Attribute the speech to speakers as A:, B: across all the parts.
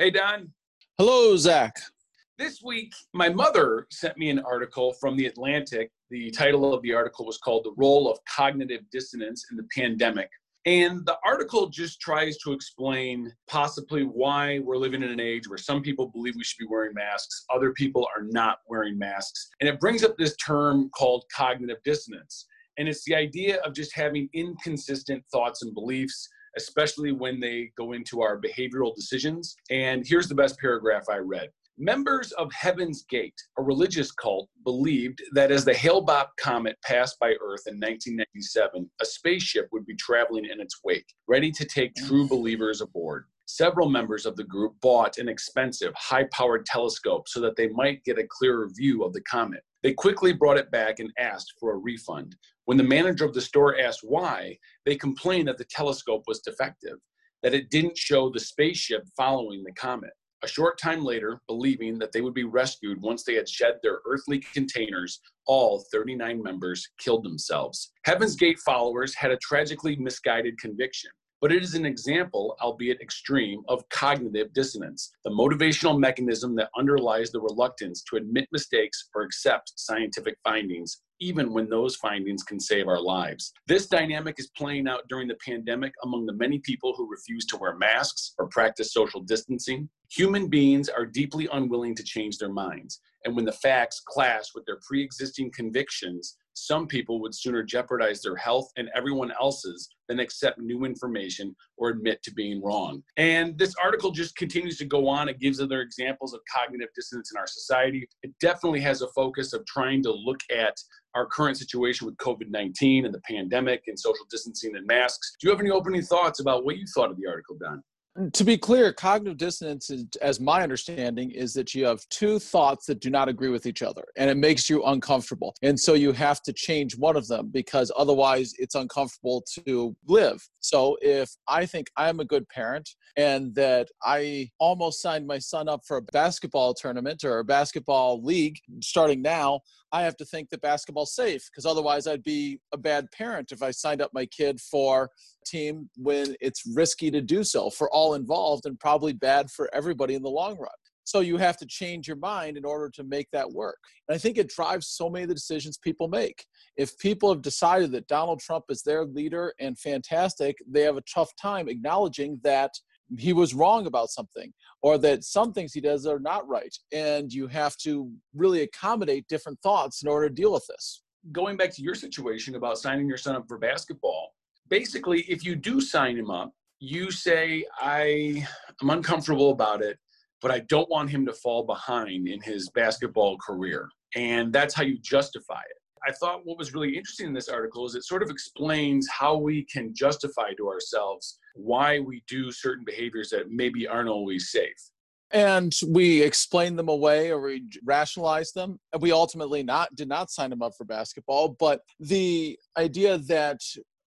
A: Hey, Don.
B: Hello, Zach.
A: This week, my mother sent me an article from The Atlantic. The title of the article was called The Role of Cognitive Dissonance in the Pandemic. And the article just tries to explain possibly why we're living in an age where some people believe we should be wearing masks, other people are not wearing masks. And it brings up this term called cognitive dissonance. And it's the idea of just having inconsistent thoughts and beliefs especially when they go into our behavioral decisions. And here's the best paragraph I read. Members of Heaven's Gate, a religious cult, believed that as the Hale-Bopp comet passed by Earth in 1997, a spaceship would be traveling in its wake, ready to take true believers aboard. Several members of the group bought an expensive, high powered telescope so that they might get a clearer view of the comet. They quickly brought it back and asked for a refund. When the manager of the store asked why, they complained that the telescope was defective, that it didn't show the spaceship following the comet. A short time later, believing that they would be rescued once they had shed their earthly containers, all 39 members killed themselves. Heaven's Gate followers had a tragically misguided conviction but it is an example, albeit extreme, of cognitive dissonance, the motivational mechanism that underlies the reluctance to admit mistakes or accept scientific findings, even when those findings can save our lives. This dynamic is playing out during the pandemic among the many people who refuse to wear masks or practice social distancing. Human beings are deeply unwilling to change their minds, and when the facts clash with their pre existing convictions, some people would sooner jeopardize their health and everyone else's than accept new information or admit to being wrong. And this article just continues to go on. It gives other examples of cognitive dissonance in our society. It definitely has a focus of trying to look at our current situation with COVID 19 and the pandemic and social distancing and masks. Do you have any opening thoughts about what you thought of the article, Don?
B: To be clear, cognitive dissonance, is, as my understanding, is that you have two thoughts that do not agree with each other, and it makes you uncomfortable. And so you have to change one of them because otherwise it's uncomfortable to live. So if I think I'm a good parent and that I almost signed my son up for a basketball tournament or a basketball league starting now, I have to think that basketball's safe because otherwise I'd be a bad parent if I signed up my kid for a team when it's risky to do so for all involved and probably bad for everybody in the long run. So you have to change your mind in order to make that work. And I think it drives so many of the decisions people make. If people have decided that Donald Trump is their leader and fantastic, they have a tough time acknowledging that he was wrong about something or that some things he does are not right and you have to really accommodate different thoughts in order to deal with this.
A: Going back to your situation about signing your son up for basketball basically if you do sign him up you say i am uncomfortable about it but i don't want him to fall behind in his basketball career. And that's how you justify it I thought what was really interesting in this article is it sort of explains how we can justify to ourselves why we do certain behaviors that maybe aren't always safe.
B: And we explain them away or we rationalize them. And We ultimately not did not sign them up for basketball, but the idea that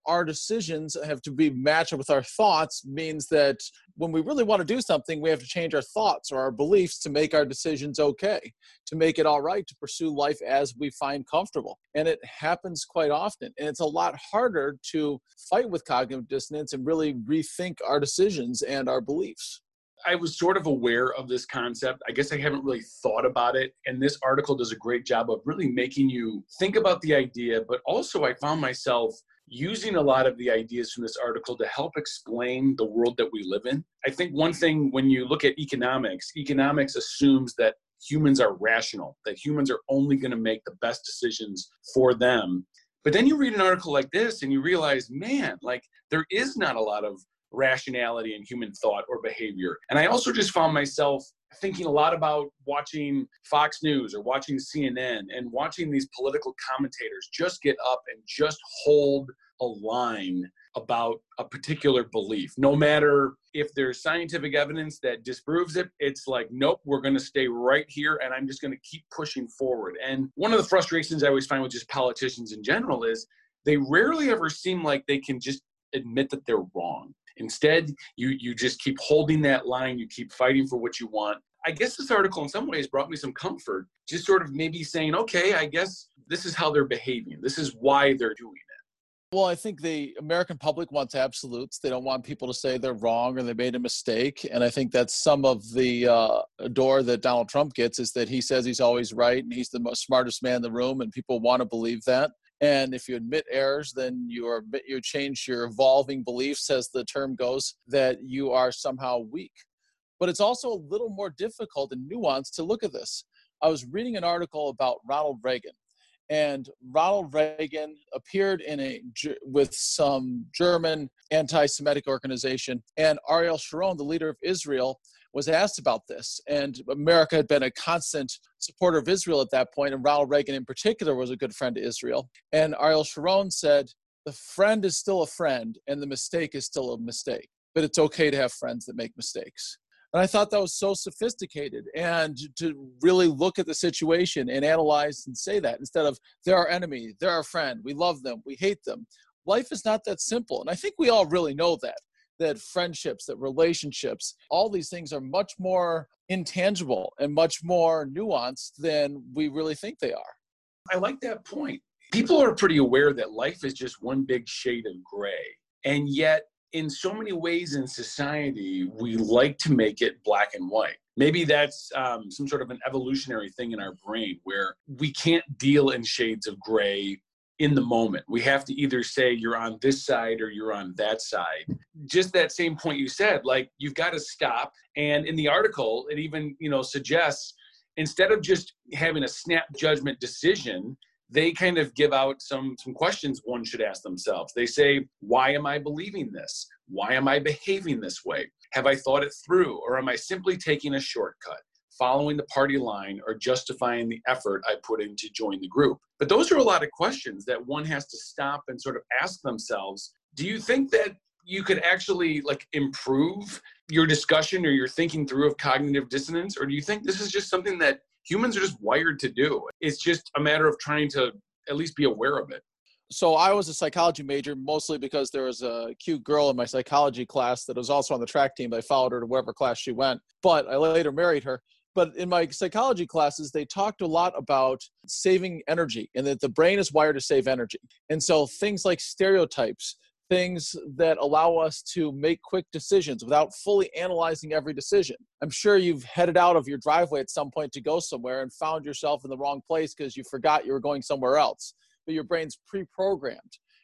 B: our decisions have to be matched with our thoughts means that when we really want to do something, we have to change our thoughts or our beliefs to make our decisions okay, to make it all right, to pursue life as we find comfortable. And it happens quite often. And it's a lot harder to fight with cognitive dissonance and really rethink our decisions and our beliefs.
A: I was sort of aware of this concept. I guess I haven't really thought about it. And this article does a great job of really making you think about the idea, but also I found myself using a lot of the ideas from this article to help explain the world that we live in. I think one thing when you look at economics, economics assumes that humans are rational, that humans are only going to make the best decisions for them. But then you read an article like this and you realize, man, like there is not a lot of rationality in human thought or behavior. And I also just found myself thinking a lot about watching Fox News or watching CNN and watching these political commentators just get up and just hold a line about a particular belief. No matter if there's scientific evidence that disproves it, it's like, nope, we're going to stay right here and I'm just going to keep pushing forward. And one of the frustrations I always find with just politicians in general is they rarely ever seem like they can just admit that they're wrong. Instead, you you just keep holding that line, you keep fighting for what you want. I guess this article in some ways brought me some comfort, just sort of maybe saying, okay, I guess this is how they're behaving. This is why they're doing it.
B: Well, I think the American public wants absolutes. They don't want people to say they're wrong or they made a mistake. And I think that's some of the uh, door that Donald Trump gets is that he says he's always right and he's the most smartest man in the room, and people want to believe that. And if you admit errors, then you are you change your evolving beliefs, as the term goes, that you are somehow weak. But it's also a little more difficult and nuanced to look at this. I was reading an article about Ronald Reagan, and Ronald Reagan appeared in a with some German anti-Semitic organization, and Ariel Sharon, the leader of Israel, was asked about this. And America had been a constant supporter of Israel at that point, and Ronald Reagan in particular was a good friend to Israel. And Ariel Sharon said, "The friend is still a friend, and the mistake is still a mistake. But it's okay to have friends that make mistakes." And I thought that was so sophisticated and to really look at the situation and analyze and say that instead of they're our enemy, they're our friend, we love them, we hate them. Life is not that simple. And I think we all really know that that friendships, that relationships, all these things are much more intangible and much more nuanced than we really think they are.
A: I like that point. People are pretty aware that life is just one big shade of gray. And yet in so many ways in society, we like to make it black and white. Maybe that's um, some sort of an evolutionary thing in our brain where we can't deal in shades of gray in the moment. We have to either say you're on this side or you're on that side. Just that same point you said, like you've got to stop. And in the article, it even, you know, suggests instead of just having a snap judgment decision, they kind of give out some some questions one should ask themselves they say why am i believing this why am i behaving this way have i thought it through or am i simply taking a shortcut following the party line or justifying the effort i put in to join the group but those are a lot of questions that one has to stop and sort of ask themselves do you think that you could actually like improve your discussion or your thinking through of cognitive dissonance or do you think this is just something that humans are just wired to do. It's just a matter of trying to at least be aware of it.
B: So I was a psychology major mostly because there was a cute girl in my psychology class that was also on the track team. I followed her to wherever class she went, but I later married her. But in my psychology classes, they talked a lot about saving energy and that the brain is wired to save energy. And so things like stereotypes, things that allow us to make quick decisions without fully analyzing every decision. I'm sure you've headed out of your driveway at some point to go somewhere and found yourself in the wrong place because you forgot you were going somewhere else, but your brain's pre programmed.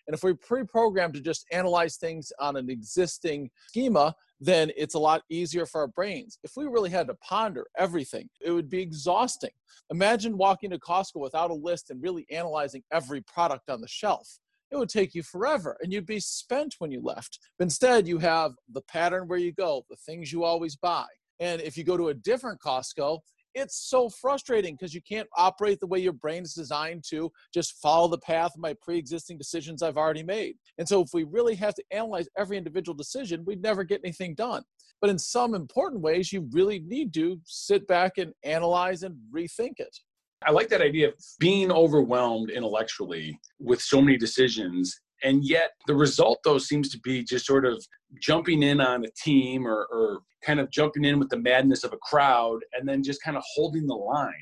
B: And if we pre program to just analyze things on an existing schema, then it's a lot easier for our brains. If we really had to ponder everything, it would be exhausting. Imagine walking to Costco without a list and really analyzing every product on the shelf it would take you forever and you'd be spent when you left. Instead, you have the pattern where you go, the things you always buy. And if you go to a different Costco, it's so frustrating because you can't operate the way your brain is designed to just follow the path of my pre-existing decisions I've already made. And so if we really have to analyze every individual decision, we'd never get anything done. But in some important ways, you really need to sit back and analyze and rethink it.
A: I like that idea of being overwhelmed intellectually with so many decisions. And yet the result, though, seems to be just sort of jumping in on a team or, or kind of jumping in with the madness of a crowd and then just kind of holding the line.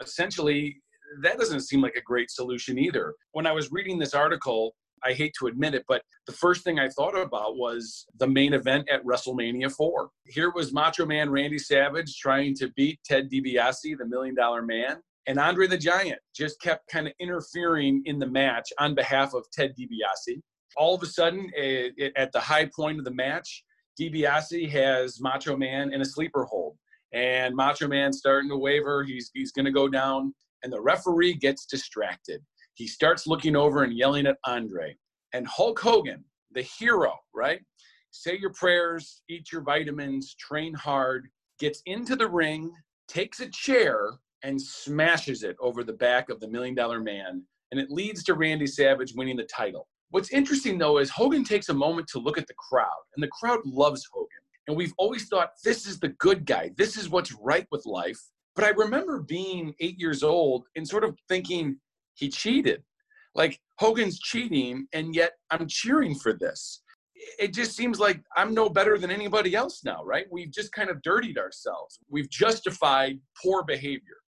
A: Essentially, that doesn't seem like a great solution either. When I was reading this article, I hate to admit it, but the first thing I thought about was the main event at WrestleMania 4. Here was Macho Man Randy Savage trying to beat Ted DiBiase, the Million Dollar Man. And Andre the Giant just kept kind of interfering in the match on behalf of Ted DiBiase. All of a sudden, it, it, at the high point of the match, DiBiase has Macho Man in a sleeper hold. And Macho Man starting to waver. He's, he's going to go down. And the referee gets distracted. He starts looking over and yelling at Andre. And Hulk Hogan, the hero, right? Say your prayers, eat your vitamins, train hard, gets into the ring, takes a chair, and smashes it over the back of the Million Dollar Man, and it leads to Randy Savage winning the title. What's interesting though is Hogan takes a moment to look at the crowd, and the crowd loves Hogan. And we've always thought this is the good guy, this is what's right with life. But I remember being eight years old and sort of thinking he cheated. Like Hogan's cheating, and yet I'm cheering for this. It just seems like I'm no better than anybody else now, right? We've just kind of dirtied ourselves. We've justified poor behavior.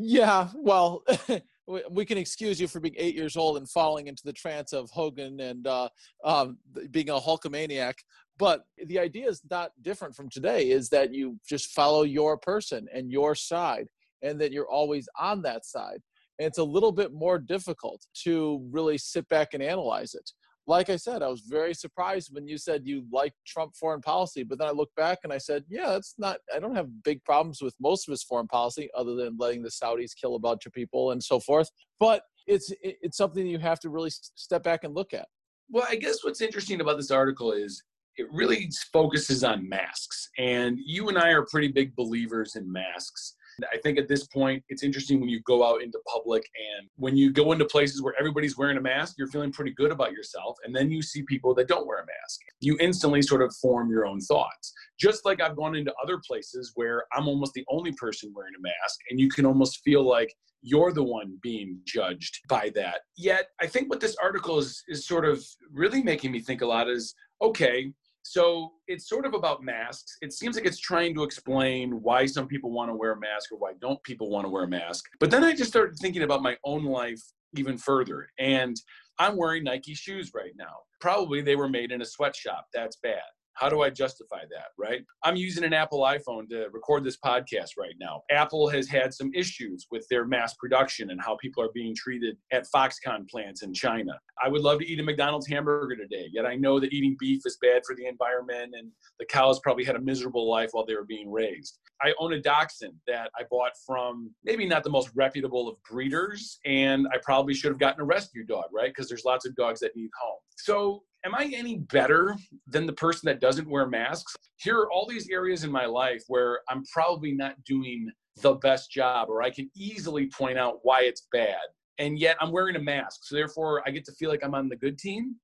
B: Yeah, well, we can excuse you for being eight years old and falling into the trance of Hogan and uh, um, being a Hulkamaniac. But the idea is not different from today. Is that you just follow your person and your side, and that you're always on that side. And it's a little bit more difficult to really sit back and analyze it like I said, I was very surprised when you said you like Trump foreign policy, but then I looked back and I said, yeah, it's not, I don't have big problems with most of his foreign policy other than letting the Saudis kill a bunch of people and so forth. But it's, it's something you have to really step back and look at.
A: Well, I guess what's interesting about this article is it really focuses on masks. And you and I are pretty big believers in masks. I think at this point, it's interesting when you go out into public and when you go into places where everybody's wearing a mask, you're feeling pretty good about yourself. And then you see people that don't wear a mask. You instantly sort of form your own thoughts. Just like I've gone into other places where I'm almost the only person wearing a mask, and you can almost feel like you're the one being judged by that. Yet, I think what this article is, is sort of really making me think a lot is okay, so it's sort of about masks. It seems like it's trying to explain why some people want to wear a mask or why don't people want to wear a mask. But then I just started thinking about my own life even further. And I'm wearing Nike shoes right now. Probably they were made in a sweatshop. That's bad. How do I justify that, right? I'm using an Apple iPhone to record this podcast right now. Apple has had some issues with their mass production and how people are being treated at Foxconn plants in China. I would love to eat a McDonald's hamburger today, yet I know that eating beef is bad for the environment and the cows probably had a miserable life while they were being raised. I own a dachshund that I bought from maybe not the most reputable of breeders, and I probably should have gotten a rescue dog, right? Because there's lots of dogs that need home. So am I any better than the person that doesn't wear masks? Here are all these areas in my life where I'm probably not doing the best job, or I can easily point out why it's bad. And yet I'm wearing a mask. So therefore, I get to feel like I'm on the good team.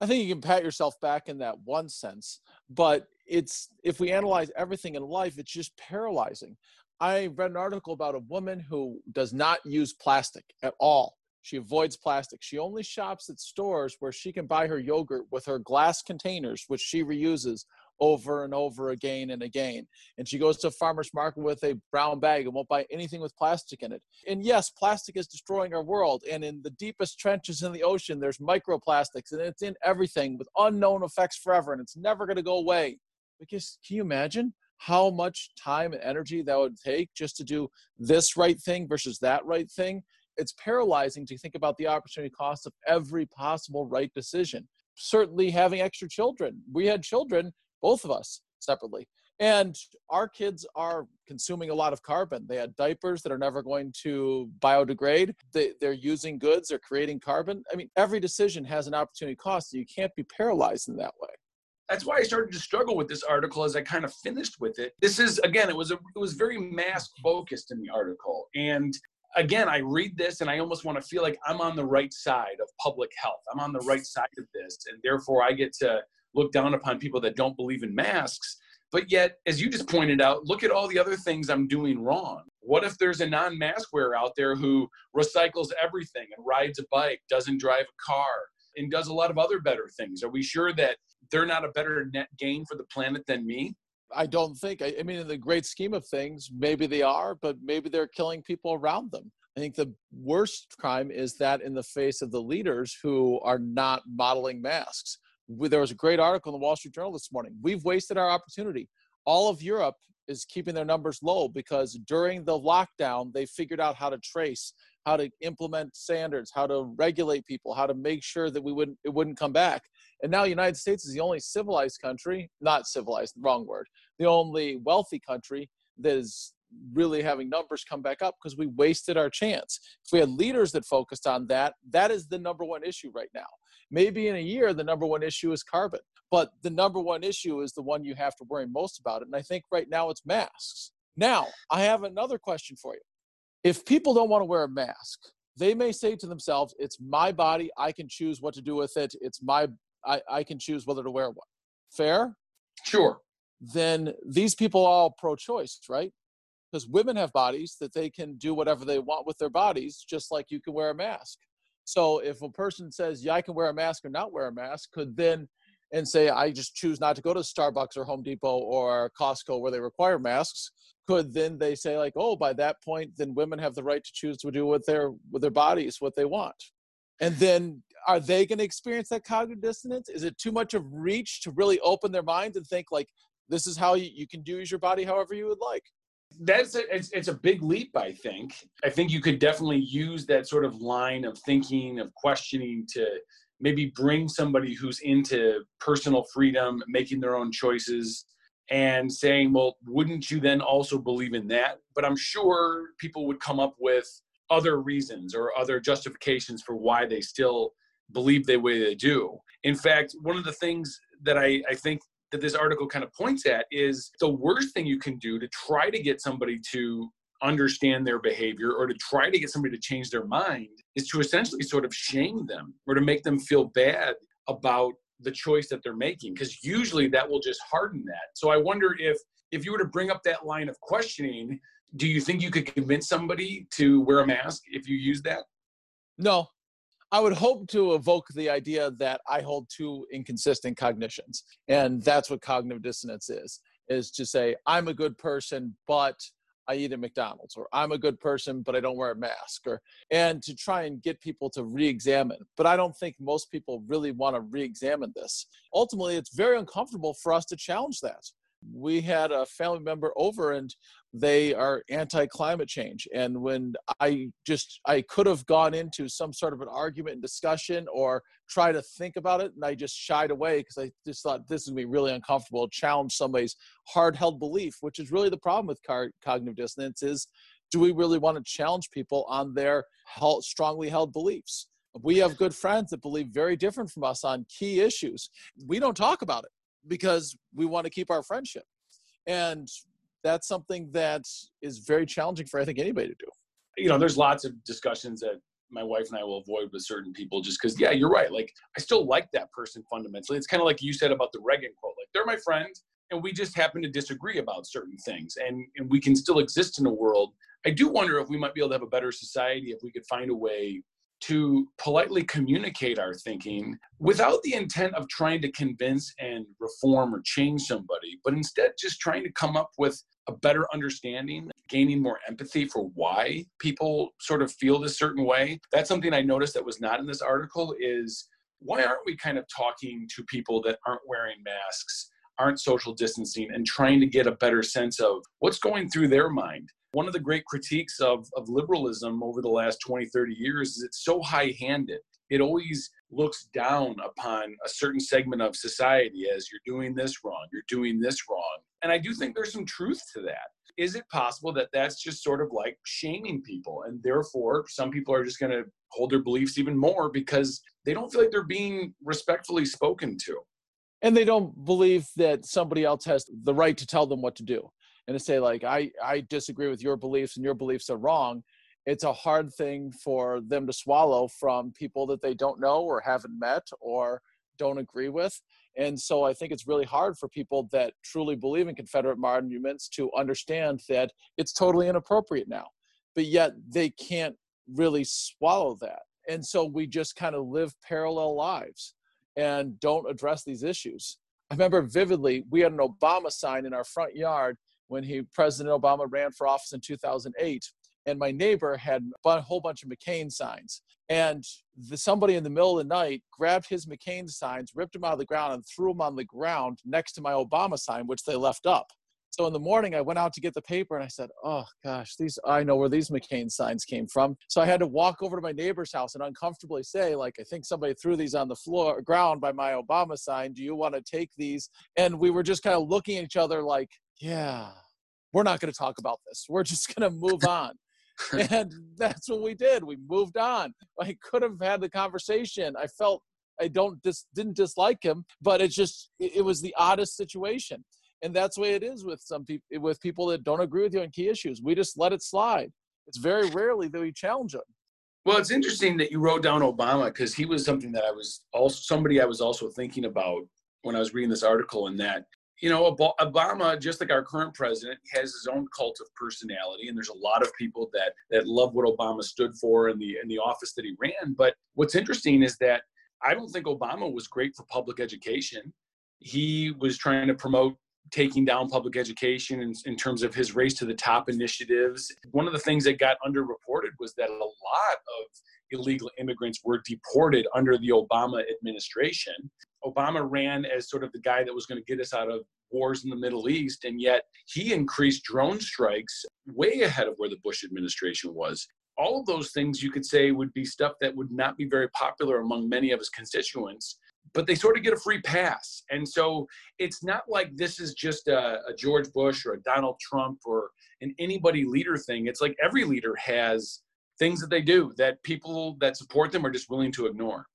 B: I think you can pat yourself back in that one sense, but it's if we analyze everything in life, it's just paralyzing. I read an article about a woman who does not use plastic at all. She avoids plastic. She only shops at stores where she can buy her yogurt with her glass containers, which she reuses over and over again and again. And she goes to a farmer's market with a brown bag and won't buy anything with plastic in it. And yes, plastic is destroying our world. And in the deepest trenches in the ocean, there's microplastics and it's in everything with unknown effects forever and it's never going to go away. Because can you imagine how much time and energy that would take just to do this right thing versus that right thing? It's paralyzing to think about the opportunity cost of every possible right decision. Certainly, having extra children. We had children, both of us separately. And our kids are consuming a lot of carbon. They had diapers that are never going to biodegrade. They, they're using goods, they're creating carbon. I mean, every decision has an opportunity cost. So you can't be paralyzed in that way
A: that's why I started to struggle with this article as I kind of finished with it. This is again, it was a, it was very mask focused in the article, and again, I read this and I almost want to feel like I'm on the right side of public health. I'm on the right side of this. And therefore, I get to look down upon people that don't believe in masks. But yet, as you just pointed out, look at all the other things I'm doing wrong. What if there's a non mask wearer out there who recycles everything and rides a bike, doesn't drive a car, and does a lot of other better things? Are we sure that they're not a better net gain for the planet than me?
B: I don't think. I, I, mean, in the great scheme of things, maybe they are, but maybe they're killing people around them. I think the worst crime is that in the face of the leaders who are not modeling masks. There was a great article in the Wall Street Journal this morning. We've wasted our opportunity. All of Europe is keeping their numbers low because during the lockdown, they figured out how to trace, how to implement standards, how to regulate people, how to make sure that we wouldn't it wouldn't come back. And now the United States is the only civilized country, not civilized, wrong word, the only wealthy country that is really having numbers come back up because we wasted our chance. If we had leaders that focused on that, that is the number one issue right now. Maybe in a year, the number one issue is carbon, but the number one issue is the one you have to worry most about. It. And I think right now it's masks. Now, I have another question for you. If people don't want to wear a mask, they may say to themselves, It's my body. I can choose what to do with it. It's my I, I can choose whether to wear one. Fair?
A: Sure.
B: Then these people all pro choice, right? Because women have bodies that they can do whatever they want with their bodies, just like you can wear a mask. So if a person says, Yeah, I can wear a mask or not wear a mask, could then and say, I just choose not to go to Starbucks or Home Depot or Costco where they require masks, could then they say like oh by that point then women have the right to choose to do with their with their bodies what they want and then are they going to experience that cognitive dissonance is it too much of reach to really open their minds and think like this is how you, you can use your body however you would like.
A: That's a, it's, it's a big leap i think. I think you could definitely use that sort of line of thinking of questioning to maybe bring somebody who's into personal freedom making their own choices and saying well wouldn't you then also believe in that? But i'm sure people would come up with other reasons or other justifications for why they still believe the way they do. In fact, one of the things that I, I think that this article kind of points at is the worst thing you can do to try to get somebody to understand their behavior or to try to get somebody to change their mind is to essentially sort of shame them or to make them feel bad about the choice that they're making because usually that will just harden that so i wonder if if you were to bring up that line of questioning do you think you could convince somebody to wear a mask if you use that?
B: No. I would hope to evoke the idea that I hold two inconsistent cognitions. And that's what cognitive dissonance is, is to say, I'm a good person, but I eat at McDonald's, or I'm a good person, but I don't wear a mask, or and to try and get people to re-examine. But I don't think most people really want to re-examine this. Ultimately, it's very uncomfortable for us to challenge that we had a family member over and they are anti-climate change. And when i just i could have gone into some sort of an argument and discussion or try to think about it and i just shied away because i just thought this is going to be really uncomfortable challenge somebody's hard-held belief which is really the problem with car- cognitive dissonance is do we really want to challenge people on their held, strongly held beliefs? We have good friends that believe very different from us on key issues. We don't talk about it because we want to keep our friendship. And that's something that is very challenging for I think anybody to do.
A: You know, there's lots of discussions that my wife and I will avoid with certain people just because, yeah, you're right. Like, I still like that person fundamentally. It's kind of like you said about the Reagan quote. Like, they're my friend, and we just happen to disagree about certain things, and and we can still exist in a world. I do wonder if we might be able to have a better society if we could find a way to politely communicate our thinking without the intent of trying to convince and reform or change somebody, but instead just trying to come up with a better understanding, gaining more empathy for why people sort of feel this certain way. That's something I noticed that was not in this article is why aren't we kind of talking to people that aren't wearing masks, aren't social distancing and trying to get a better sense of what's going through their mind? One of the great critiques of, of liberalism over the last 20, 30 years is it's so high handed. It always looks down upon a certain segment of society as you're doing this wrong, you're doing this wrong. And I do think there's some truth to that. Is it possible that that's just sort of like shaming people? And therefore, some people are just going to hold their beliefs even more because they don't feel like they're being respectfully spoken to.
B: And they don't believe that somebody else has the right to tell them what to do and to say like i i disagree with your beliefs and your beliefs are wrong it's a hard thing for them to swallow from people that they don't know or haven't met or don't agree with. And so i think it's really hard for people that truly believe in confederate monuments to understand that it's totally inappropriate now but yet they can't really swallow that. And so we just kind of live parallel lives and don't address these issues. I remember vividly we had an obama sign in our front yard when he President Obama ran for office in 2008 and my neighbor had a whole bunch of McCain signs. And the, somebody in the middle of the night grabbed his McCain signs, ripped them out of the ground, and threw them on the ground next to my Obama sign, which they left up. So in the morning, I went out to get the paper and I said, Oh gosh, these I know where these McCain signs came from. So I had to walk over to my neighbor's house and uncomfortably say, like, I think somebody threw these on the floor ground by my Obama sign. Do you want to take these? And we were just kind of looking at each other like, yeah, we're not going to talk about this. We're just going to move on. and that's what we did. We moved on. I could have had the conversation. I felt I don't dis, didn't dislike him, but it's just it, it was the oddest situation. And that's the way it is with some people with people that don't agree with you on key issues. We just let it slide. It's very rarely that we challenge them.
A: Well, it's interesting that you wrote down Obama because he was something that I was also somebody I was also thinking about when I was reading this article, and that you know, Obama, just like our current president, has his own cult of personality, and there's a lot of people that that love what Obama stood for in the in the office that he ran. But what's interesting is that I don't think Obama was great for public education. He was trying to promote taking down public education in, in, terms of his race to the top initiatives. One of the things that got underreported was that a lot of illegal immigrants were deported under the Obama administration. Obama ran as sort of the guy that was going to get us out of wars in the Middle East, and yet he increased drone strikes way ahead of where the Bush administration was. All of those things you could say would be stuff that would not be very popular among many of his constituents but they sort of get a free pass. And so it's not like this is just a, a, George Bush or a Donald Trump or an anybody leader thing. It's like every leader has things that they do that people that support them are just willing to ignore.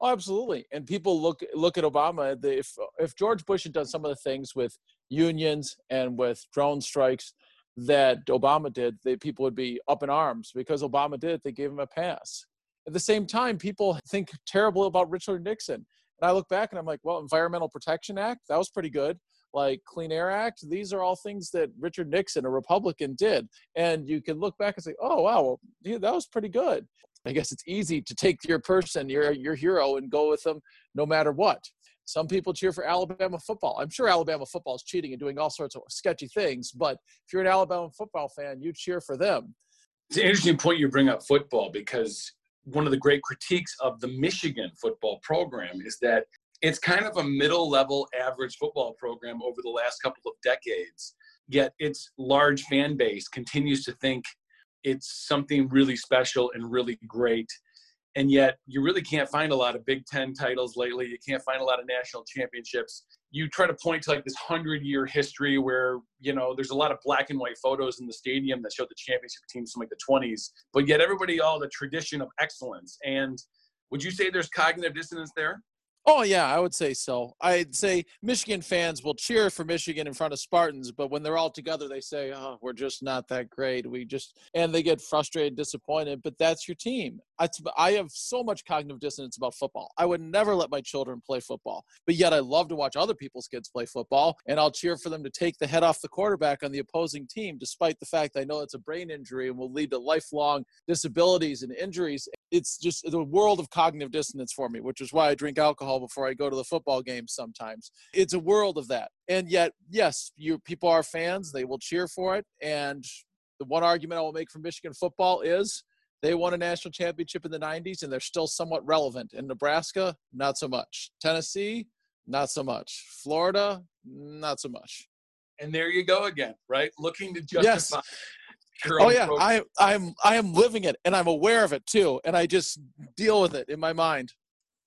B: Oh, absolutely. And people look look at Obama. If if George Bush had done some of the things with unions and with drone strikes that Obama did, they, people would be up in arms because Obama did. it. They gave him a pass. At the same time, people think terrible about Richard Nixon. And I look back and I'm like, well, Environmental Protection Act, that was pretty good. Like Clean Air Act, these are all things that Richard Nixon, a Republican, did. And you can look back and say, oh, wow, well, yeah, that was pretty good. I guess it's easy to take your person, your, your hero, and go with them no matter what. Some people cheer for Alabama football. I'm sure Alabama football is cheating and doing all sorts of sketchy things, but if you're an Alabama football fan, you cheer for them.
A: It's an interesting point you bring up football because one of the great critiques of the Michigan football program is that it's kind of a middle level average football program over the last couple of decades. Yet its large fan base continues to think it's something really special and really great and yet you really can't find a lot of Big Ten titles lately. You can't find a lot of national championships. You try to point to like this hundred year history where you know there's a lot of black and white photos in the stadium that show the championship teams from like the 20s, but yet everybody all the tradition of excellence. And would you say there's cognitive dissonance there?
B: Oh yeah, I would say so. I'd say Michigan fans will cheer for Michigan in front of Spartans, but when they're all together, they say, "Oh, we're just not that great." We just and they get frustrated, disappointed. But that's your team. I have so much cognitive dissonance about football. I would never let my children play football, but yet I love to watch other people's kids play football, and I'll cheer for them to take the head off the quarterback on the opposing team, despite the fact I know it's a brain injury and will lead to lifelong disabilities and injuries. It's just the world of cognitive dissonance for me, which is why I drink alcohol before I go to the football game sometimes. It's a world of that. And yet, yes, you people are fans, they will cheer for it. And the one argument I will make for Michigan football is they won a national championship in the 90s and they're still somewhat relevant. In Nebraska, not so much. Tennessee, not so much. Florida, not so much.
A: And there you go again, right? Looking to justify. Yes.
B: Oh yeah, I I'm I am living it and I'm aware of it too, and I just deal with it in my mind.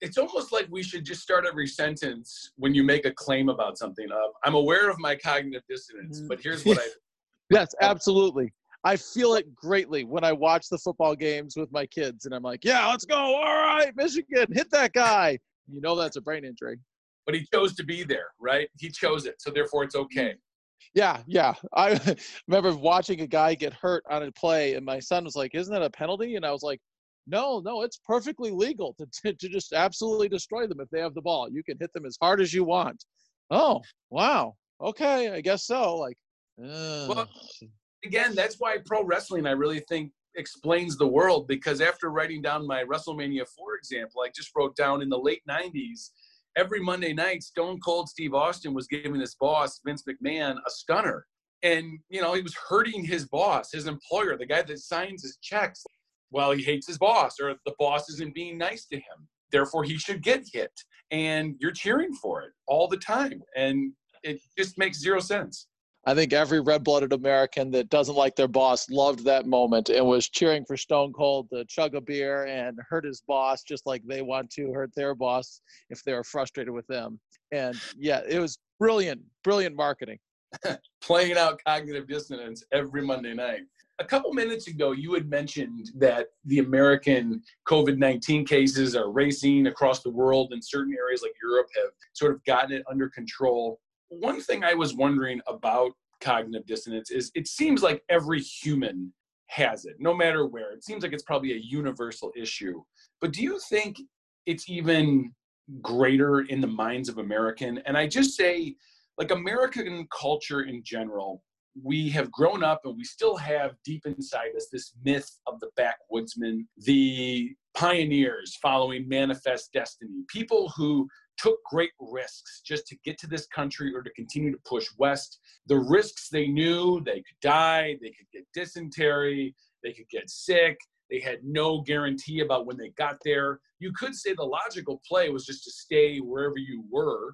A: It's almost like we should just start every sentence when you make a claim about something. Of I'm aware of my cognitive dissonance, mm-hmm. but here's what I.
B: yes, oh. absolutely. I feel it greatly when I watch the football games with my kids, and I'm like, "Yeah, let's go! All right, Michigan, hit that guy." You know that's a brain injury.
A: But he chose to be there, right? He chose it, so therefore it's okay. Mm-hmm.
B: Yeah, yeah. I remember watching a guy get hurt on a play, and my son was like, "Isn't that a penalty?" And I was like, "No, no, it's perfectly legal to, to, to just absolutely destroy them if they have the ball. You can hit them as hard as you want." Oh, wow. Okay, I guess so. Like, uh,
A: well, again, that's why pro wrestling, I really think, explains the world because after writing down my WrestleMania 4 example, I just wrote down in the late 90s, every Monday night, Stone Cold Steve Austin was giving his boss, Vince McMahon, a stunner. And, you know, he was hurting his boss, his employer, the guy that signs his checks. Well, he hates his boss, or the boss isn't being nice to him. Therefore, he should get hit. And you're cheering for it all the time. And it just makes zero sense.
B: I think every red blooded American that doesn't like their boss loved that moment and was cheering for Stone Cold to chug a beer and hurt his boss just like they want to hurt their boss if they're frustrated with them. And yeah, it was brilliant, brilliant marketing.
A: Playing out cognitive dissonance every Monday night. A couple minutes ago, you had mentioned that the American COVID 19 cases are racing across the world, and certain areas like Europe have sort of gotten it under control one thing I was wondering about cognitive dissonance is it seems like every human has it, no matter where. It seems like it's probably a universal issue. But do you think it's even greater in the minds of American? And I just say, like American culture in general, we have grown up and we still have deep inside us this myth of the backwoodsman, the pioneers following manifest destiny, people who took great risks just to get to this country or to continue to push west. The risks they knew they could die, they could get dysentery, they could get sick. They had no guarantee about when they got there. You could say the logical play was just to stay wherever you were,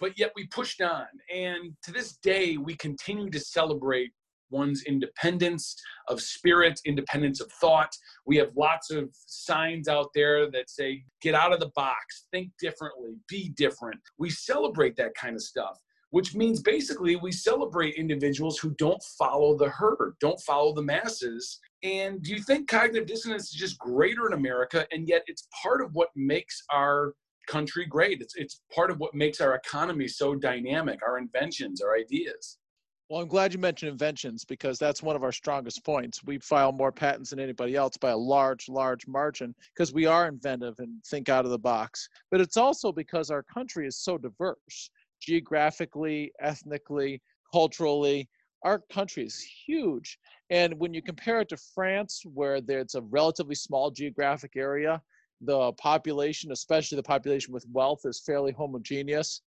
A: but yet we pushed on. And to this day, we continue to celebrate one's independence of spirit, independence of thought. We have lots of signs out there that say, get out of the box, think differently, be different. We celebrate that kind of stuff, which means basically we celebrate individuals who don't follow the herd, don't follow the masses. And do you think cognitive dissonance is just greater in America? And yet it's part of what makes our country great. It's, it's part of what makes our economy so dynamic, our inventions, our ideas.
B: Well, I'm glad you mentioned inventions because that's one of our strongest points. We file more patents than anybody else by a large, large margin because we are inventive and think out of the box. But it's also because our country is so diverse geographically, ethnically, culturally. Our country is huge. And when you compare it to France, where it's a relatively small geographic area, the population, especially the population with wealth, is fairly homogeneous.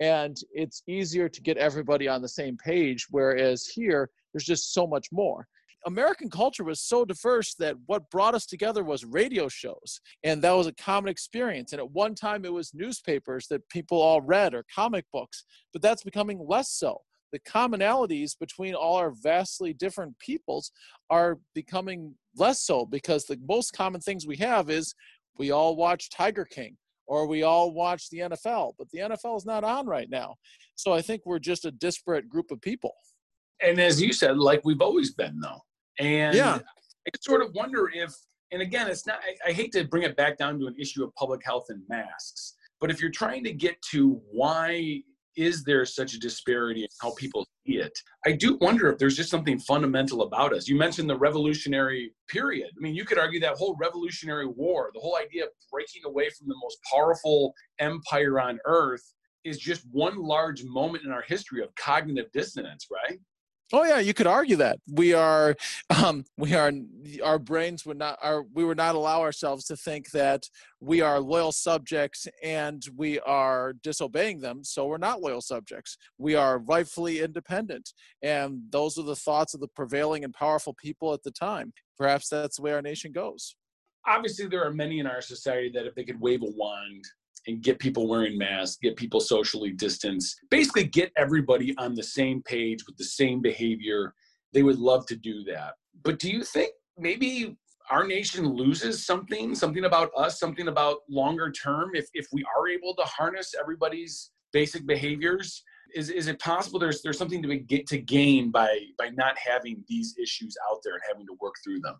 B: And it's easier to get everybody on the same page whereas here there's just so much more. American culture was so diverse that what brought us together was radio shows. And that was a common experience. And at one time it was newspapers that people all read or comic books but that's becoming less so. The commonalities between all our vastly different peoples are becoming less so because the most common things we have is we all watch tiger king or we all watch the NFL, but the NFL is not on right now. So I think we're just a disparate group of people.
A: And as you said, like we've always been, though. And yeah. I sort of wonder if, and again, it's not, I, I hate to bring it back down to an issue of public health and masks, but if you're trying to get to why is there such a disparity in how people see it? I do wonder if there's just something fundamental about us. You mentioned the revolutionary period. I mean, you could argue that whole revolutionary war, the whole idea of breaking away from the most powerful empire on earth, is just one large moment in our history of cognitive dissonance, right?
B: Oh yeah, you could argue that we are, um, we are, our brains would not, our, we would not allow ourselves to think that we are loyal subjects and we are disobeying them. So we're not loyal subjects. We are rightfully independent, and those are the thoughts of the prevailing and powerful people at the time. Perhaps that's the way our nation goes.
A: Obviously, there are many in our society that if they could wave a wand and get people wearing masks, get people socially distanced, basically get everybody on the same page with the same behavior. They would love to do that. But do you think maybe our nation loses something, something about us, something about longer term if, if we are able to harness everybody's basic behaviors? Is, is it possible there's there's something to get to gain by by not having these issues out there and having to work through them?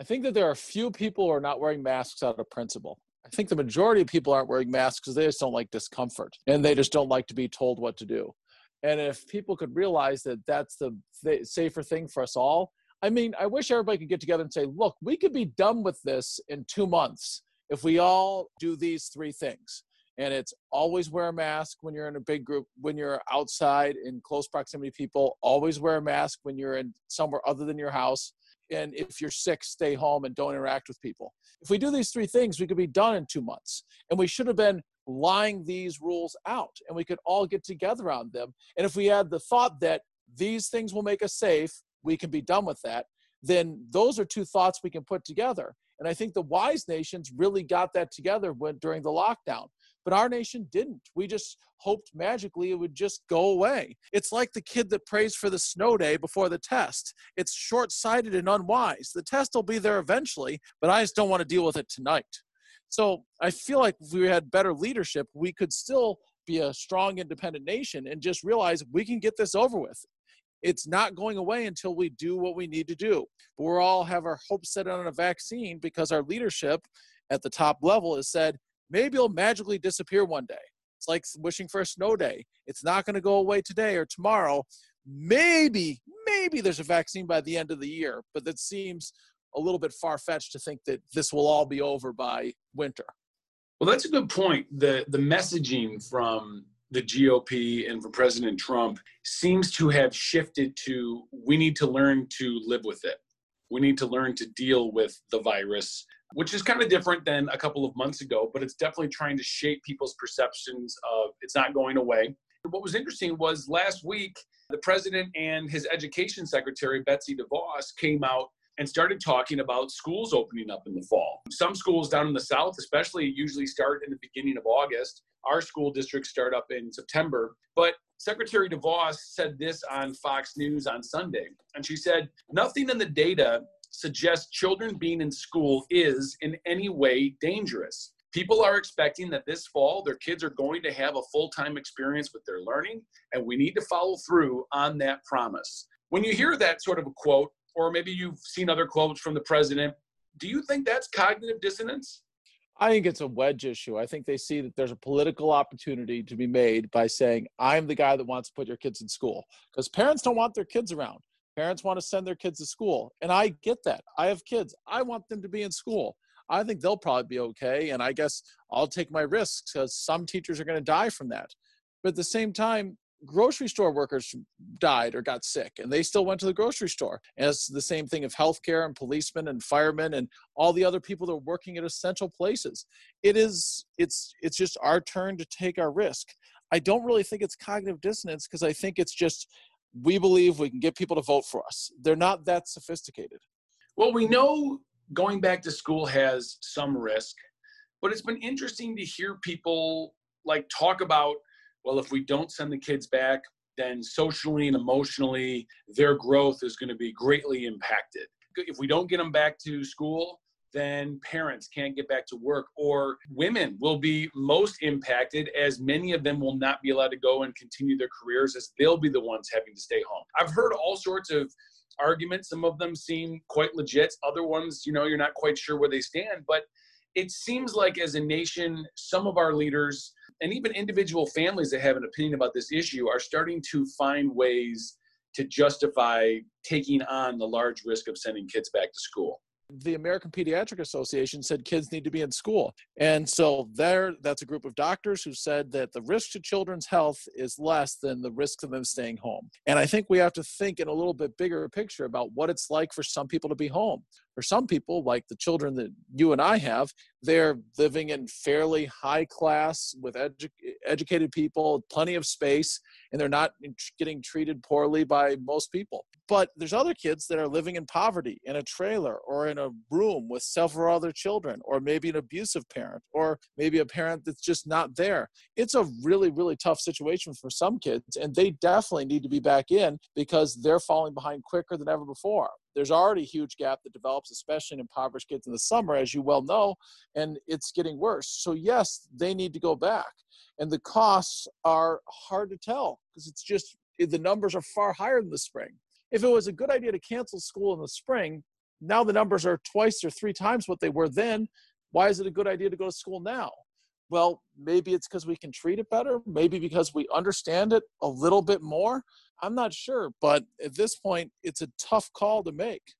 B: I think that there are few people who are not wearing masks out of principle. I think the majority of people aren't wearing masks because they just don't like discomfort and they just don't like to be told what to do. And if people could realize that that's the th- safer thing for us all, I mean, I wish everybody could get together and say, look, we could be done with this in two months if we all do these three things. And it's always wear a mask when you're in a big group, when you're outside in close proximity to people, always wear a mask when you're in somewhere other than your house and if you're sick, stay home and don't interact with people. If we do these three things, we could be done in two months. And we should have been lying these rules out and we could all get together on them. And if we had the thought that these things will make us safe, we can be done with that, then those are two thoughts we can put together. And I think the wise nations really got that together when, during the lockdown. But our nation didn't. We just hoped magically it would just go away. It's like the kid that prays for the snow day before the test. It's short sighted and unwise. The test will be there eventually, but I just don't want to deal with it tonight. So I feel like if we had better leadership, we could still be a strong, independent nation and just realize we can get this over with. It's not going away until we do what we need to do. But we're all have our hopes set on a vaccine because our leadership at the top level has said maybe it'll magically disappear one day. It's like wishing for a snow day. It's not going to go away today or tomorrow. Maybe, maybe there's a vaccine by the end of the year, but that seems a little bit far fetched to think that this will all be over by winter.
A: Well, that's a good point. The the messaging from the GOP and from President Trump seems to have shifted to we need to learn to live with it. We need to learn to deal with the virus which is kind of different than a couple of months ago, but it's definitely trying to shape people's perceptions of it's not going away. What was interesting was last week, the president and his education secretary, Betsy DeVos, came out and started talking about schools opening up in the fall. Some schools down in the South, especially, usually start in the beginning of August. Our school districts start up in September. But Secretary DeVos said this on Fox News on Sunday. And she said, Nothing in the data suggests children being in school is in any way dangerous. People are expecting that this fall their kids are going to have a full time experience with their learning, and we need to follow through on that promise. When you hear that sort of a quote, or maybe you've seen other quotes from the president. Do you think that's cognitive dissonance?
B: I think it's a wedge issue. I think they see that there's a political opportunity to be made by saying, I'm the guy that wants to put your kids in school. Because parents don't want their kids around. Parents want to send their kids to school. And I get that. I have kids. I want them to be in school. I think they'll probably be okay. And I guess I'll take my risks because some teachers are going to die from that. But at the same time, grocery store workers died or got sick and they still went to the grocery store and it's the same thing of healthcare and policemen and firemen and all the other people that are working at essential places it is it's it's just our turn to take our risk i don't really think it's cognitive dissonance because i think it's just we believe we can get people to vote for us they're not that sophisticated
A: well we know going back to school has some risk but it's been interesting to hear people like talk about well, if we don't send the kids back, then socially and emotionally, their growth is going to be greatly impacted. If we don't get them back to school, then parents can't get back to work, or women will be most impacted as many of them will not be allowed to go and continue their careers as they'll be the ones having to stay home. I've heard all sorts of arguments. Some of them seem quite legit, other ones, you know, you're not quite sure where they stand. But it seems like as a nation, some of our leaders and even individual families that have an opinion about this issue are starting to find ways to justify taking on the large risk of sending kids back to school
B: the American Pediatric Association said kids need to be in school. And so there that's a group of doctors who said that the risk to children's health is less than the risk of them staying home. And I think we have to think in a little bit bigger picture about what it's like for some people to be home. For some people, like the children that you and I have, they're living in fairly high class with edu- educated people, plenty of space, and they're not getting treated poorly by most people. But there's other kids that are living in poverty in a trailer or in a room with several other children, or maybe an abusive parent, or maybe a parent that's just not there. It's a really, really tough situation for some kids, and they definitely need to be back in because they're falling behind quicker than ever before there's already a huge gap that develops, especially in impoverished kids in the summer, as you well know, and it's getting worse. So, yes, they need to go back. And the costs are hard to tell because it's just the numbers are far higher than the spring. If it was a good idea to cancel school in the spring, now the numbers are twice or three times what they were then. Why is it a good idea to go to school now? Well, maybe it's because we can treat it better, maybe because we understand it a little bit more. I'm not sure, but at this point, it's a tough call to make.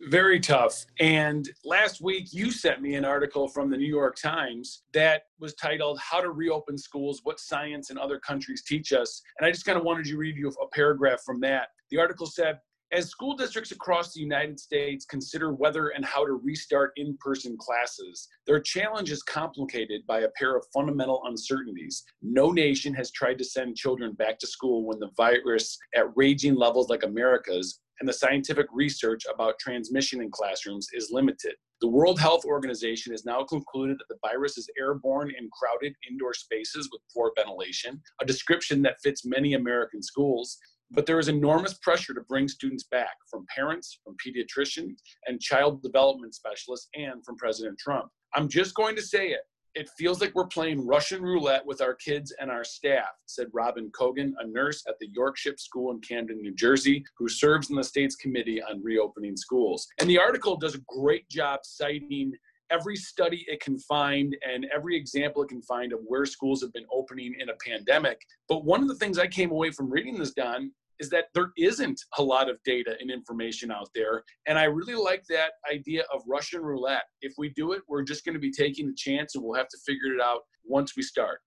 A: Very tough. And last week, you sent me an article from the New York Times that was titled How to Reopen Schools What Science and Other Countries Teach Us. And I just kind of wanted you to read you a paragraph from that. The article said as school districts across the United States consider whether and how to restart in person classes, their challenge is complicated by a pair of fundamental uncertainties. No nation has tried to send children back to school when the virus at raging levels like America's and the scientific research about transmission in classrooms is limited. The World Health Organization has now concluded that the virus is airborne in crowded indoor spaces with poor ventilation, a description that fits many American schools, but there is enormous pressure to bring students back from parents, from pediatricians, and child development specialists, and from President Trump. I'm just going to say it. It feels like we're playing Russian roulette with our kids and our staff, said Robin Cogan, a nurse at the Yorkship School in Camden, New Jersey, who serves in the state's committee on reopening schools. And the article does a great job citing every study it can find and every example it can find of where schools have been opening in a pandemic. But one of the things I came away from reading this, Don, is that there isn't a lot of data and information out there. And I really like that idea of Russian roulette. If we do it, we're just going to be taking a chance and we'll have to figure it out once we start.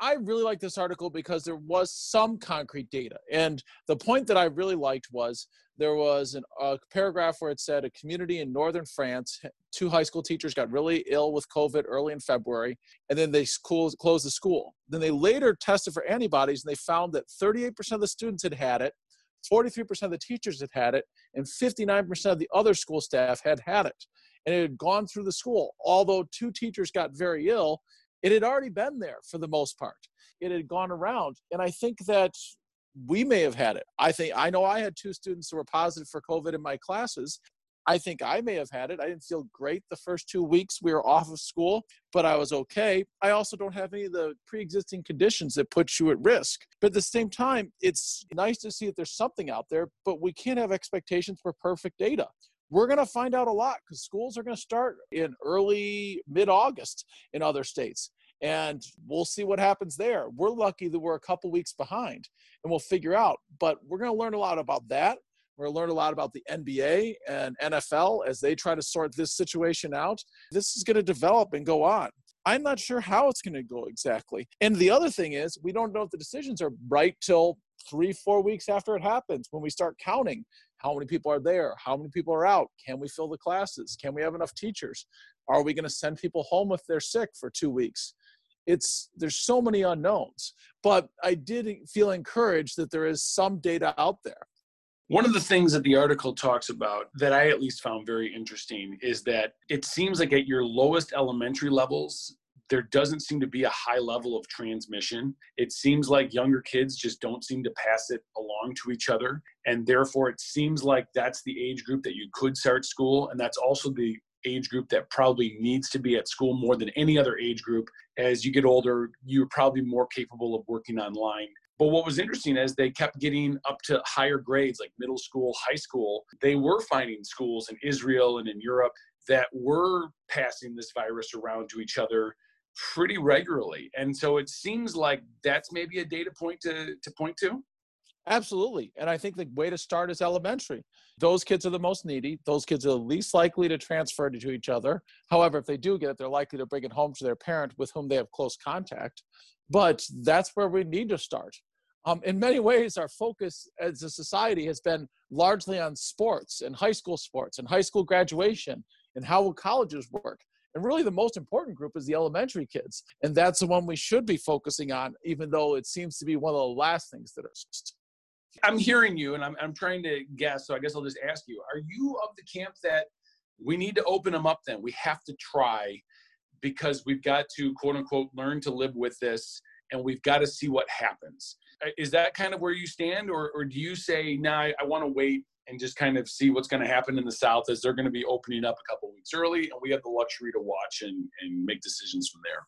B: I really like this article because there was some concrete data. And the point that I really liked was there was an, a paragraph where it said a community in northern France, two high school teachers got really ill with COVID early in February, and then they closed, closed the school. Then they later tested for antibodies, and they found that 38% of the students had had it, 43% of the teachers had had it, and 59% of the other school staff had had it. And it had gone through the school. Although two teachers got very ill, it had already been there for the most part. It had gone around. And I think that we may have had it. I think I know I had two students who were positive for COVID in my classes. I think I may have had it. I didn't feel great the first two weeks we were off of school, but I was okay. I also don't have any of the pre existing conditions that put you at risk. But at the same time, it's nice to see that there's something out there, but we can't have expectations for perfect data we're going to find out a lot because schools are going to start in early mid August in other states. And we'll see what happens there. We're lucky that we're a couple weeks behind and we'll figure out. But we're going to learn a lot about that. We're going to learn a lot about the NBA and NFL as they try to sort this situation out. This is going to develop and go on. I'm not sure how it's going to go exactly. And the other thing is, we don't know if the decisions are right till three, four weeks after it happens when we start counting how many people are there? How many people are out? Can we fill the classes? Can we have enough teachers? Are we going to send people home if they're sick for two weeks? It's there's so many unknowns, but I did feel encouraged that there is some data out there.
A: One of the things that the article talks about that I at least found very interesting is that it seems like at your lowest elementary levels, there doesn't seem to be a high level of transmission. It seems like younger kids just don't seem to pass it along to each other. And therefore, it seems like that's the age group that you could start school. And that's also the age group that probably needs to be at school more than any other age group. As you get older, you're probably more capable of working online. But what was interesting is they kept getting up to higher grades, like middle school, high school. They were finding schools in Israel and in Europe that were passing this virus around to each other pretty regularly. And so it seems like that's maybe a data point to, to point to.
B: Absolutely. And I think the way to start is elementary. Those kids are the most needy. Those kids are the least likely to transfer to each other. However, if they do get it, they're likely to bring it home to their parent with whom they have close contact. But that's where we need to start. Um, in many ways, our focus as a society has been largely on sports and high school sports and high school graduation and how will colleges work. And really, the most important group is the elementary kids. And that's the one we should be focusing on, even though it seems to be one of the last things that are.
A: I'm hearing you and I'm, I'm trying to guess. So I guess I'll just ask you Are you of the camp that we need to open them up then? We have to try because we've got to, quote unquote, learn to live with this and we've got to see what happens. Uh, is that kind of where you stand? Or, or do you say, nah, I, I want to wait and just kind of see what's going to happen in the South as they're going to be opening up a couple weeks early, and we have the luxury to watch and, and make decisions from there.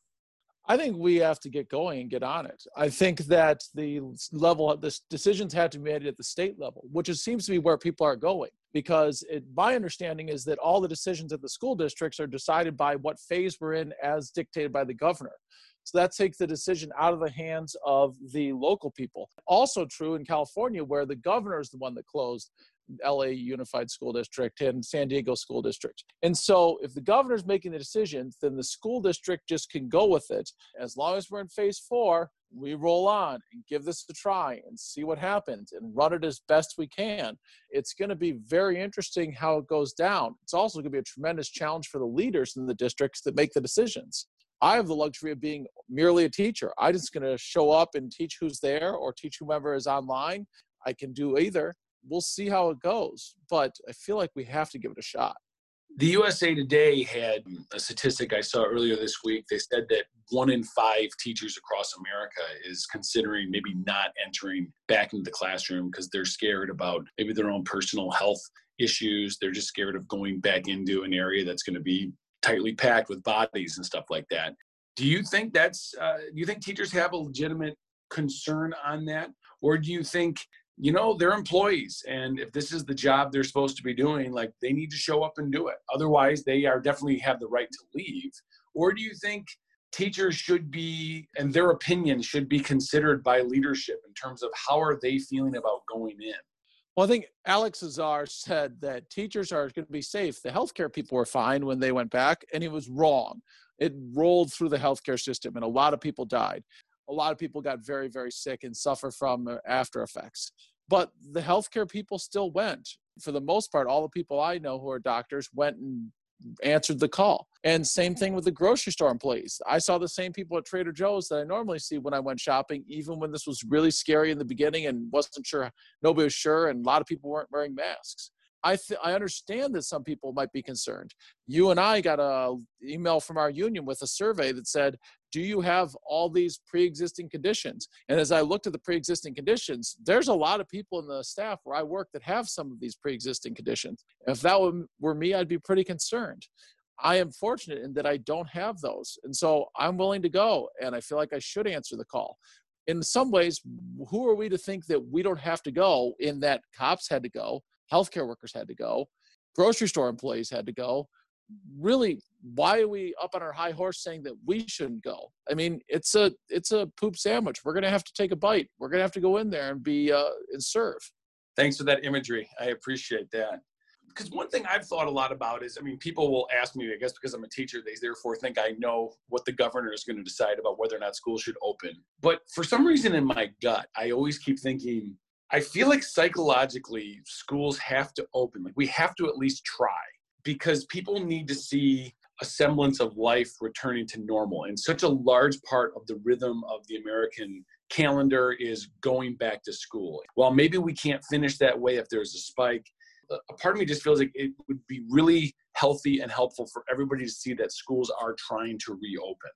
B: I think we have to get going and get on it. I think that the level, the decisions have to be made at the state level, which is, seems to be where people are going. Because it, my understanding is that all the decisions at the school districts are decided by what phase we're in as dictated by the governor. So that takes the decision out of the hands of the local people. Also true in California, where the governor is the one that closed. LA Unified School District and San Diego School District. And so if the governor's making the decisions, then the school district just can go with it. As long as we're in phase four, we roll on and give this a try and see what happens and run it as best we can. It's going to be very interesting how it goes down. It's also going to be a tremendous challenge for the leaders in the districts that make the decisions. I have the luxury of being merely a teacher. I'm just going to show up and teach who's there or teach whomever is online. I can do either we'll see how it goes. But I feel like we have to give it a shot.
A: The USA Today had a statistic I saw earlier this week. They said that one in five teachers across America is considering maybe not entering back into the classroom because they're scared about maybe their own personal health issues. They're just scared of going back into an area that's going to be tightly packed with bodies and stuff like that. Do you think that's, uh, do you think teachers have a legitimate concern on that? Or do you think you know they're employees and if this is the job they're supposed to be doing like they need to show up and do it otherwise they are definitely have the right to leave or do you think teachers should be and their opinion should be considered by leadership in terms of how are they feeling about going in
B: well, I think Alex Azar said that teachers are going to be safe. The healthcare people were fine when they went back, and he was wrong. It rolled through the healthcare system, and a lot of people died. A lot of people got very, very sick and suffer from uh, after effects. But the healthcare people still went. For the most part, all the people I know who are doctors went and answered the call. And same thing with the grocery store employees. I saw the same people at Trader Joe's that I normally see when I went shopping, even when this was really scary in the beginning and wasn't sure, nobody was sure, and a lot of people weren't wearing masks. I th- I understand that some people might be concerned. You and I got a email from our union with a survey that said, "Do you have all these pre-existing conditions?" And as I looked at the pre-existing conditions, there's a lot of people in the staff where I work that have some of these pre-existing conditions. If that were me, I'd be pretty concerned. I am fortunate in that I don't have those. And so I'm willing to go and I feel like I should answer the call. In some ways, who are we to think that we don't have to go in that cops had to go? Healthcare workers had to go, grocery store employees had to go. Really, why are we up on our high horse saying that we shouldn't go? I mean, it's a it's a poop sandwich. We're gonna have to take a bite. We're gonna have to go in there and be uh, and serve.
A: Thanks for that imagery. I appreciate that. Because one thing I've thought a lot about is, I mean, people will ask me, I guess because I'm a teacher, they therefore think I know what the governor is going to decide about whether or not schools should open. But for some reason in my gut, I always keep thinking, I feel like psychologically schools have to open. Like we have to at least try because people need to see a semblance of life returning to normal. And such a large part of the rhythm of the American calendar is going back to school. While maybe we can't finish that way if there's a spike, a part of me just feels like it would be really healthy and helpful for everybody to see that schools are trying to reopen.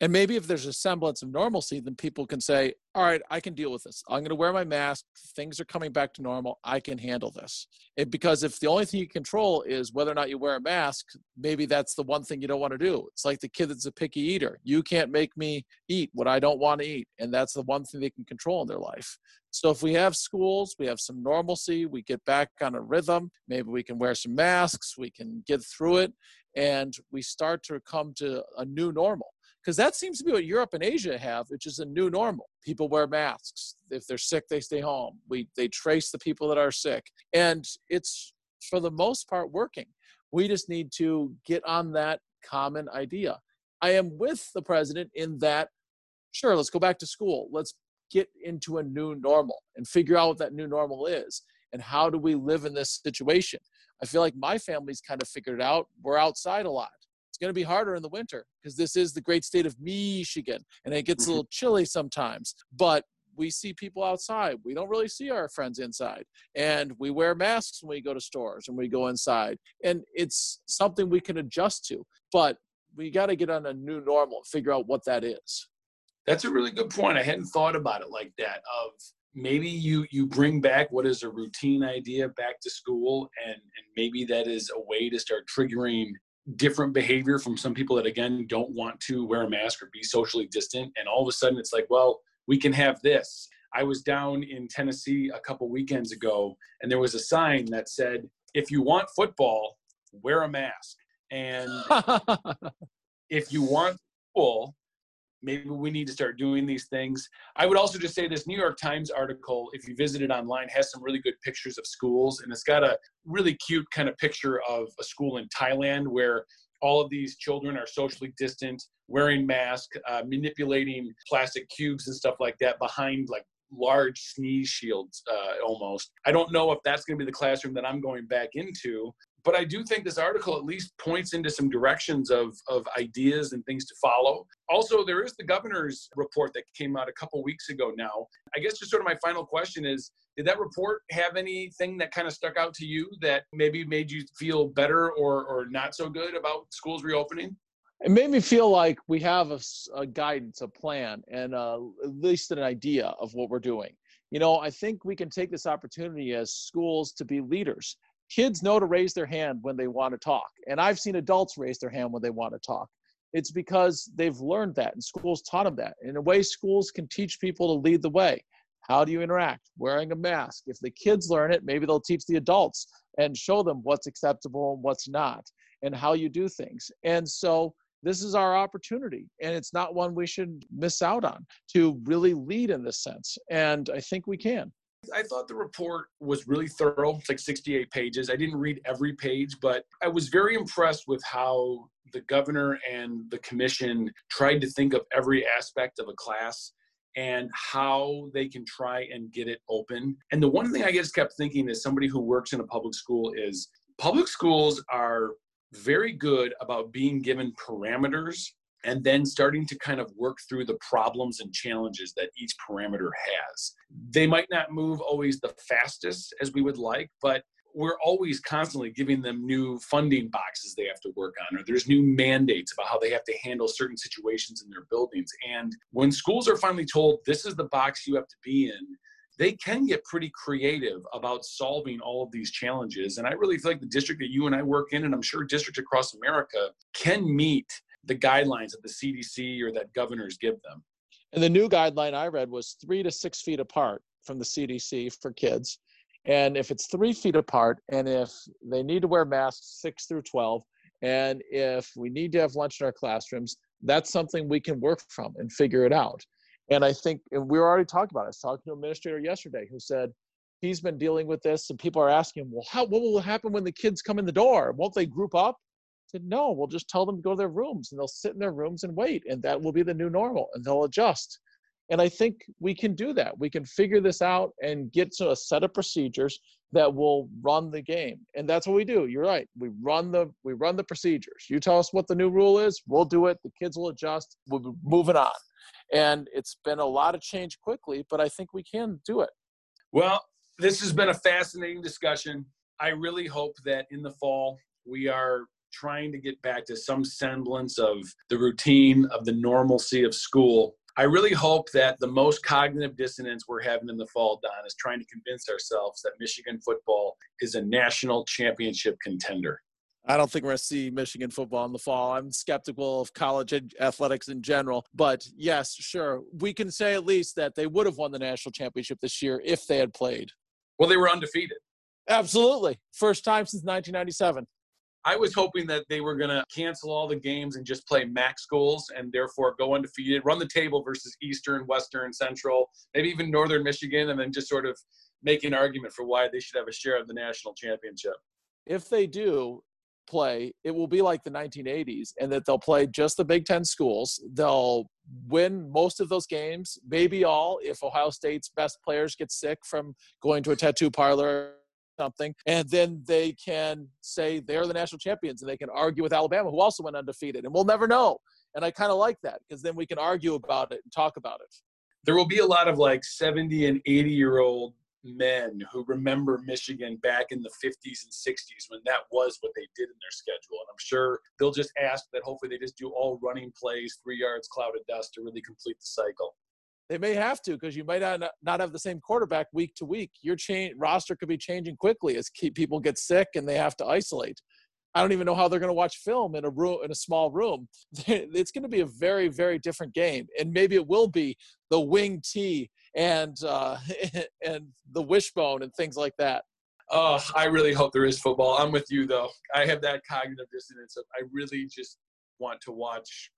B: And maybe if there's a semblance of normalcy, then people can say, all right, I can deal with this. I'm going to wear my mask. Things are coming back to normal. I can handle this. And because if the only thing you control is whether or not you wear a mask, maybe that's the one thing you don't want to do. It's like the kid that's a picky eater. You can't make me eat what I don't want to eat. And that's the one thing they can control in their life. So if we have schools, we have some normalcy, we get back on a rhythm, maybe we can wear some masks, we can get through it, and we start to come to a new normal because that seems to be what Europe and Asia have, which is a new normal. People wear masks. If they're sick, they stay home. We they trace the people that are sick, and it's for the most part working. We just need to get on that common idea. I am with the president in that. Sure, let's go back to school. Let's get into a new normal and figure out what that new normal is and how do we live in this situation. I feel like my family's kind of figured it out. We're outside a lot it's going to be harder in the winter because this is the great state of Michigan and it gets a mm-hmm. little chilly sometimes. But we see people outside. We don't really see our friends inside. And we wear masks when we go to stores and we go inside. And it's something we can adjust to. But we got to get on a new normal and figure out what that is.
A: That's a really good point. I hadn't thought about it like that of maybe you you bring back what is a routine idea back to school and and maybe that is a way to start triggering different behavior from some people that again don't want to wear a mask or be socially distant. And all of a sudden it's like well we can have this. I was down in tennessee a couple weekends ago and there was a sign that said if you want football wear a mask. And if you want football maybe we need to start doing these things. I would also just say this New York Times article, if you visit it online, has some really good pictures of schools, and it's got a really cute kind of picture of a school in Thailand where all of these children are socially distant, wearing masks, uh, manipulating plastic cubes and stuff like that behind like large sneeze shields uh, almost. I don't know if that's going to be the classroom that I'm going back into, but I do think this article at least points into some directions of, of ideas and things to follow. Also, there is the governor's report that came out a couple weeks ago now. I guess just sort of my final question is Did that report have anything that kind of stuck out to you that maybe made you feel better or, or not so good about schools reopening?
B: It made me feel like we have a, a guidance, a plan, and uh, at least an idea of what we're doing. You know, I think we can take this opportunity as schools to be leaders kids know to raise their hand when they want to talk. And I've seen adults raise their hand when they want to talk. It's because they've learned that and schools taught them that. In a way, schools can teach people to lead the way. How do you interact? Wearing a mask. If the kids learn it, maybe they'll teach the adults and show them what's acceptable and what's not and how you do things. And so this is our opportunity and it's not one we should miss out on to really lead in this sense. And I think we can.
A: I thought the report was really thorough. It's like 68 pages. I didn't read every page, but I was very impressed with how the governor and the commission tried to think of every aspect of a class and how they can try and get it open. And the one thing I just kept thinking as somebody who works in a public school is public schools are very good about being given parameters and then starting to kind of work through the problems and challenges that each parameter has. They might not move always the fastest as we would like, but we're always constantly giving them new funding boxes they have to work on, or there's new mandates about how they have to handle certain situations in their buildings. And when schools are finally told this is the box you have to be in, they can get pretty creative about solving all of these challenges. And I really feel like the district that you and I work in, and I'm sure districts across America, can meet the guidelines that the CDC or that governors give them.
B: And the new guideline I read was three to six feet apart from the CDC for kids. And if it's three feet apart, and if they need to wear masks six through 12, and if we need to have lunch in our classrooms, that's something we can work from and figure it out. And I think, and we were already talking about it. I was talking to an administrator yesterday who said he's been dealing with this, and people are asking, well, how, what will happen when the kids come in the door? Won't they group up? Said, no, we'll just tell them to go to their rooms and they'll sit in their rooms and wait, and that will be the new normal, and they'll adjust. And I think we can do that. We can figure this out and get to a set of procedures that will run the game. And that's what we do. You're right. We run the we run the procedures. You tell us what the new rule is, we'll do it. The kids will adjust. We'll be moving on. And it's been a lot of change quickly, but I think we can do it.
A: Well, this has been a fascinating discussion. I really hope that in the fall we are trying to get back to some semblance of the routine of the normalcy of school. I really hope that the most cognitive dissonance we're having in the fall, Don, is trying to convince ourselves that Michigan football is a national championship contender.
B: I don't think we're going to see Michigan football in the fall. I'm skeptical of college athletics in general. But yes, sure. We can say at least that they would have won the national championship this year if they had played.
A: Well, they were undefeated.
B: Absolutely. First time since 1997.
A: I was hoping that they were going to cancel all the games and just play MAC schools and therefore go undefeated, run the table versus Eastern, Western, Central, maybe even Northern Michigan, and then just sort of make an argument for why they should have a share of the national championship.
B: If they do, play, it will be like the 1980s, and that they'll play just the Big Ten schools. They'll win most of those games, maybe all, if Ohio State's best players get sick from going to a tattoo parlor something, and then they can say they're the national champions, and they can argue with Alabama, who also went undefeated, and we'll never know. And I kind of like that because then we can argue about it and talk about it.
A: There will be a lot of like 70 and 80 year old men who remember Michigan back in the 50s and 60s when that was what they did in their schedule. And I'm sure they'll just ask that hopefully they just do all running plays, three yards, cloud of dust to really complete the cycle.
B: They may have to because you might not not have the same quarterback week to week. Your chain roster could be changing quickly as people get sick and they have to isolate. I don't even know how they're going to watch film in a room in a small room. It's going to be a very very different game, and maybe it will be the wing T and uh, and the wishbone and things like that.
A: Oh, I really hope there is football. I'm with you though. I have that cognitive dissonance of I really just want to watch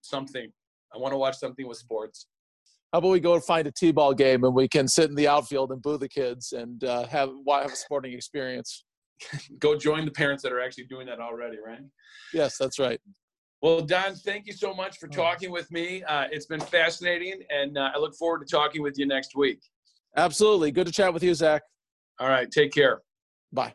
A: something. I want to watch something with sports.
B: How about we go and find a t-ball game and we can sit in the outfield and boo the kids and uh, have have a sporting experience.
A: go join the parents that are actually doing that already, right?
B: Yes, that's right.
A: Well, Don, thank you so much for talking with me. Uh, it's been fascinating, and uh, I look forward to talking with you next week.
B: Absolutely. Good to chat with you, Zach.
A: All right. Take care.
B: Bye.